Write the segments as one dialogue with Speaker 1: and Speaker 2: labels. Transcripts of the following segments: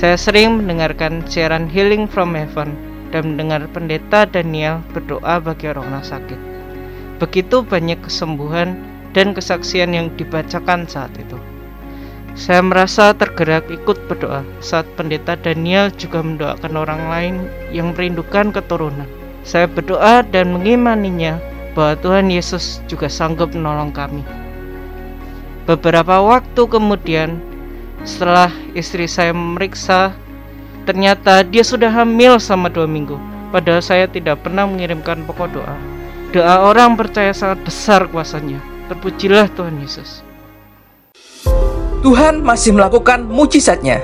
Speaker 1: Saya sering mendengarkan siaran Healing from Heaven dan mendengar pendeta Daniel berdoa bagi orang-orang sakit. Begitu banyak kesembuhan dan kesaksian yang dibacakan saat itu. Saya merasa tergerak ikut berdoa saat pendeta Daniel juga mendoakan orang lain yang merindukan keturunan. Saya berdoa dan mengimaninya bahwa Tuhan Yesus juga sanggup menolong kami. Beberapa waktu kemudian, setelah istri saya memeriksa, ternyata dia sudah hamil selama dua minggu. Padahal saya tidak pernah mengirimkan pokok doa. Doa orang percaya sangat besar kuasanya. Terpujilah Tuhan Yesus.
Speaker 2: Tuhan masih melakukan mujizatnya.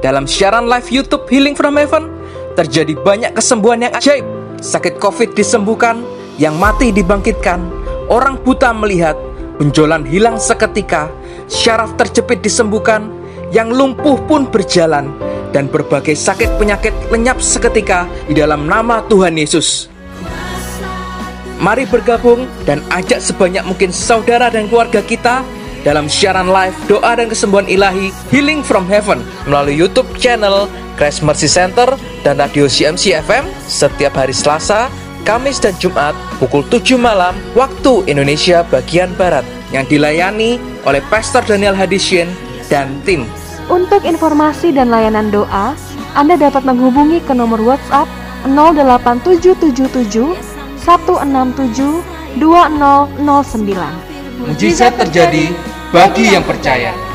Speaker 2: Dalam siaran live YouTube Healing from Heaven, terjadi banyak kesembuhan yang ajaib. Sakit COVID disembuhkan, yang mati dibangkitkan, orang buta melihat, benjolan hilang seketika, syaraf terjepit disembuhkan, yang lumpuh pun berjalan dan berbagai sakit penyakit lenyap seketika di dalam nama Tuhan Yesus. Mari bergabung dan ajak sebanyak mungkin saudara dan keluarga kita dalam siaran live doa dan kesembuhan ilahi Healing from Heaven melalui YouTube channel Christ Mercy Center dan radio CMC FM setiap hari Selasa, Kamis dan Jumat pukul 7 malam waktu Indonesia bagian Barat yang dilayani oleh Pastor Daniel Hadisien dan tim.
Speaker 3: Untuk informasi dan layanan doa, Anda dapat menghubungi ke nomor WhatsApp 08777 167 2009.
Speaker 2: Mujizat terjadi bagi yang percaya.